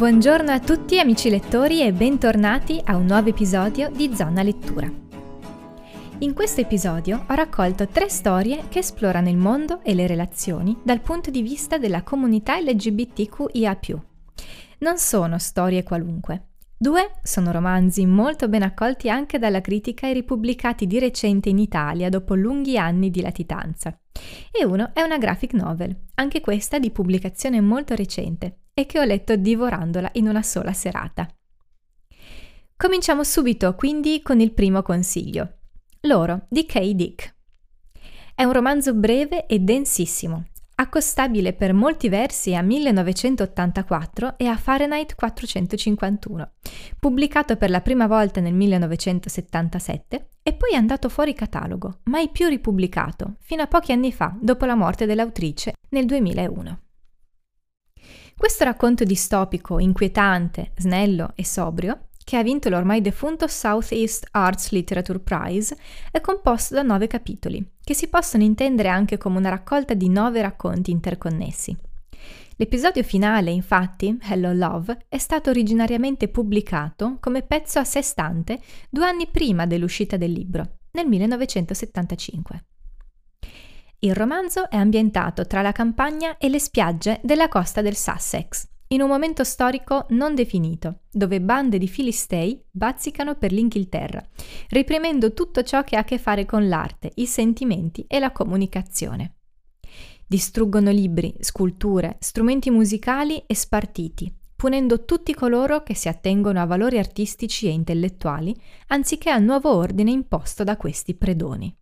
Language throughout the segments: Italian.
Buongiorno a tutti amici lettori e bentornati a un nuovo episodio di Zona Lettura. In questo episodio ho raccolto tre storie che esplorano il mondo e le relazioni dal punto di vista della comunità LGBTQIA. Non sono storie qualunque. Due sono romanzi molto ben accolti anche dalla critica e ripubblicati di recente in Italia dopo lunghi anni di latitanza. E uno è una graphic novel, anche questa di pubblicazione molto recente, e che ho letto divorandola in una sola serata. Cominciamo subito quindi con il primo consiglio. Loro di Kay Dick. È un romanzo breve e densissimo, accostabile per molti versi a 1984 e a Fahrenheit 451, pubblicato per la prima volta nel 1977 e poi andato fuori catalogo, mai più ripubblicato, fino a pochi anni fa, dopo la morte dell'autrice nel 2001. Questo racconto distopico, inquietante, snello e sobrio, che ha vinto l'ormai defunto Southeast Arts Literature Prize, è composto da nove capitoli, che si possono intendere anche come una raccolta di nove racconti interconnessi. L'episodio finale, infatti, Hello Love, è stato originariamente pubblicato come pezzo a sé stante due anni prima dell'uscita del libro, nel 1975. Il romanzo è ambientato tra la campagna e le spiagge della costa del Sussex, in un momento storico non definito, dove bande di filistei bazzicano per l'Inghilterra, reprimendo tutto ciò che ha a che fare con l'arte, i sentimenti e la comunicazione. Distruggono libri, sculture, strumenti musicali e spartiti, punendo tutti coloro che si attengono a valori artistici e intellettuali, anziché al nuovo ordine imposto da questi predoni.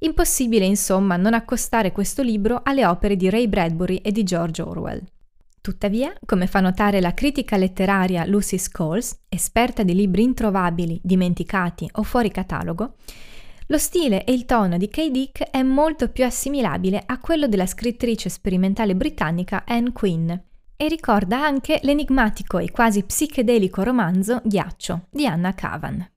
Impossibile, insomma, non accostare questo libro alle opere di Ray Bradbury e di George Orwell. Tuttavia, come fa notare la critica letteraria Lucy Scholes, esperta di libri introvabili, dimenticati o fuori catalogo, lo stile e il tono di Kay Dick è molto più assimilabile a quello della scrittrice sperimentale britannica Anne Quinn e ricorda anche l'enigmatico e quasi psichedelico romanzo Ghiaccio di Anna Cavan.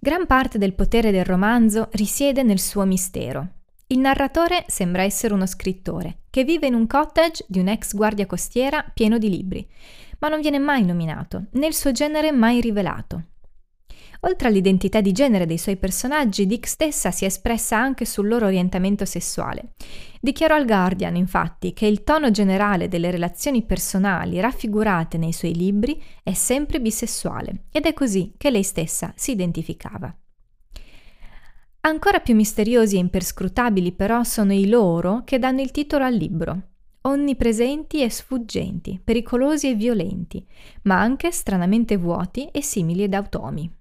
Gran parte del potere del romanzo risiede nel suo mistero. Il narratore sembra essere uno scrittore che vive in un cottage di un'ex guardia costiera pieno di libri, ma non viene mai nominato, né il suo genere mai rivelato. Oltre all'identità di genere dei suoi personaggi, Dick stessa si è espressa anche sul loro orientamento sessuale. Dichiarò al Guardian, infatti, che il tono generale delle relazioni personali raffigurate nei suoi libri è sempre bisessuale, ed è così che lei stessa si identificava. Ancora più misteriosi e imperscrutabili però sono i loro che danno il titolo al libro, onnipresenti e sfuggenti, pericolosi e violenti, ma anche stranamente vuoti e simili ad automi.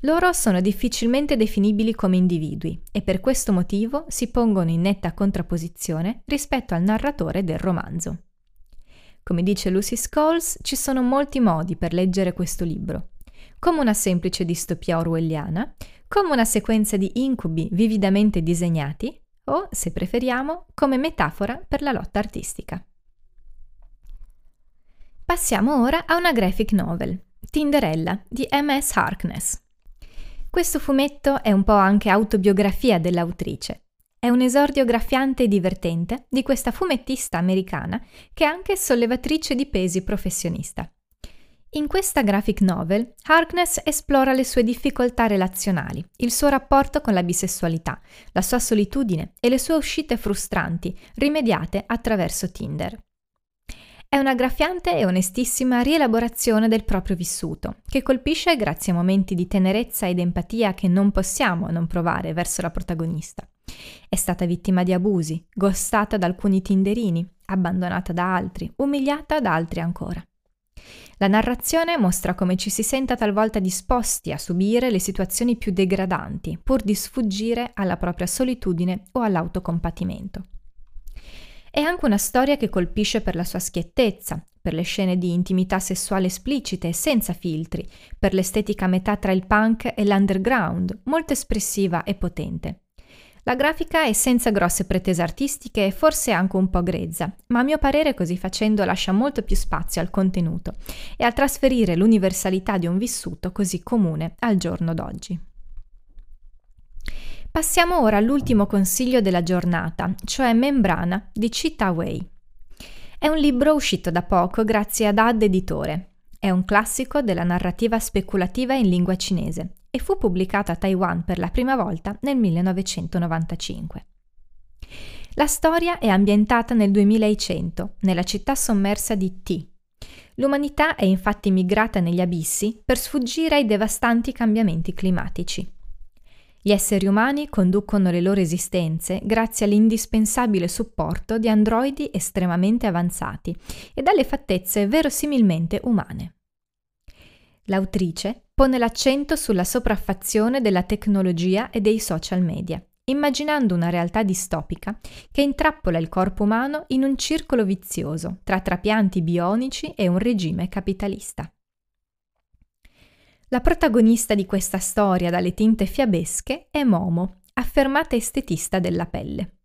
Loro sono difficilmente definibili come individui e per questo motivo si pongono in netta contrapposizione rispetto al narratore del romanzo. Come dice Lucy Scholes, ci sono molti modi per leggere questo libro, come una semplice distopia orwelliana, come una sequenza di incubi vividamente disegnati o, se preferiamo, come metafora per la lotta artistica. Passiamo ora a una graphic novel, Tinderella di M.S. Harkness. Questo fumetto è un po' anche autobiografia dell'autrice. È un esordio graffiante e divertente di questa fumettista americana che è anche sollevatrice di pesi professionista. In questa graphic novel, Harkness esplora le sue difficoltà relazionali, il suo rapporto con la bisessualità, la sua solitudine e le sue uscite frustranti, rimediate attraverso Tinder. È una graffiante e onestissima rielaborazione del proprio vissuto, che colpisce grazie a momenti di tenerezza ed empatia che non possiamo non provare verso la protagonista. È stata vittima di abusi, gostata da alcuni tinderini, abbandonata da altri, umiliata da altri ancora. La narrazione mostra come ci si senta talvolta disposti a subire le situazioni più degradanti, pur di sfuggire alla propria solitudine o all'autocompatimento. È anche una storia che colpisce per la sua schiettezza, per le scene di intimità sessuale esplicite e senza filtri, per l'estetica a metà tra il punk e l'underground, molto espressiva e potente. La grafica è senza grosse pretese artistiche e forse anche un po' grezza, ma a mio parere così facendo lascia molto più spazio al contenuto e a trasferire l'universalità di un vissuto così comune al giorno d'oggi. Passiamo ora all'ultimo consiglio della giornata, cioè Membrana di Cheetah Way. È un libro uscito da poco grazie ad Ad Editore. È un classico della narrativa speculativa in lingua cinese e fu pubblicato a Taiwan per la prima volta nel 1995. La storia è ambientata nel 2100, nella città sommersa di Ti. L'umanità è infatti migrata negli abissi per sfuggire ai devastanti cambiamenti climatici. Gli esseri umani conducono le loro esistenze grazie all'indispensabile supporto di androidi estremamente avanzati e dalle fattezze verosimilmente umane. L'autrice pone l'accento sulla sopraffazione della tecnologia e dei social media, immaginando una realtà distopica che intrappola il corpo umano in un circolo vizioso tra trapianti bionici e un regime capitalista. La protagonista di questa storia dalle tinte fiabesche è Momo, affermata estetista della pelle.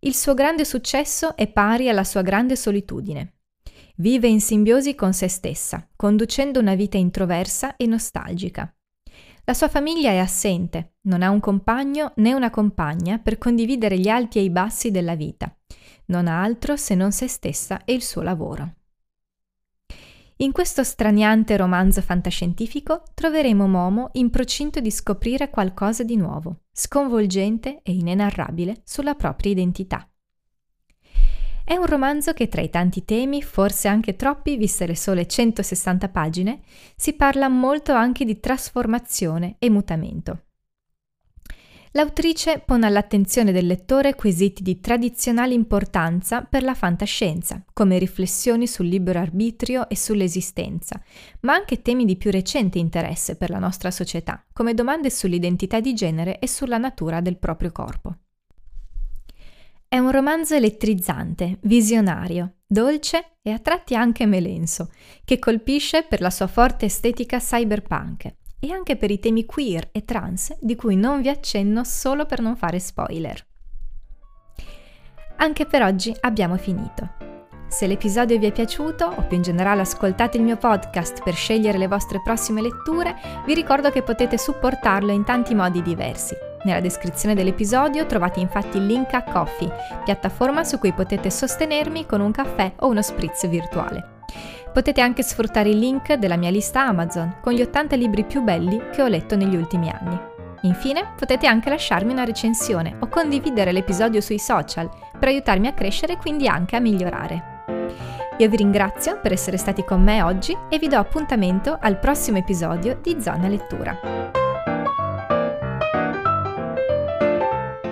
Il suo grande successo è pari alla sua grande solitudine. Vive in simbiosi con se stessa, conducendo una vita introversa e nostalgica. La sua famiglia è assente, non ha un compagno né una compagna per condividere gli alti e i bassi della vita. Non ha altro se non se stessa e il suo lavoro. In questo straniante romanzo fantascientifico troveremo Momo in procinto di scoprire qualcosa di nuovo, sconvolgente e inenarrabile sulla propria identità. È un romanzo che tra i tanti temi, forse anche troppi viste le sole 160 pagine, si parla molto anche di trasformazione e mutamento. L'autrice pone all'attenzione del lettore quesiti di tradizionale importanza per la fantascienza, come riflessioni sul libero arbitrio e sull'esistenza, ma anche temi di più recente interesse per la nostra società, come domande sull'identità di genere e sulla natura del proprio corpo. È un romanzo elettrizzante, visionario, dolce e a tratti anche melenso, che colpisce per la sua forte estetica cyberpunk e anche per i temi queer e trans di cui non vi accenno solo per non fare spoiler. Anche per oggi abbiamo finito. Se l'episodio vi è piaciuto o più in generale ascoltate il mio podcast per scegliere le vostre prossime letture, vi ricordo che potete supportarlo in tanti modi diversi. Nella descrizione dell'episodio trovate infatti il link a Coffee, piattaforma su cui potete sostenermi con un caffè o uno spritz virtuale. Potete anche sfruttare il link della mia lista Amazon con gli 80 libri più belli che ho letto negli ultimi anni. Infine, potete anche lasciarmi una recensione o condividere l'episodio sui social per aiutarmi a crescere e quindi anche a migliorare. Io vi ringrazio per essere stati con me oggi e vi do appuntamento al prossimo episodio di Zona Lettura.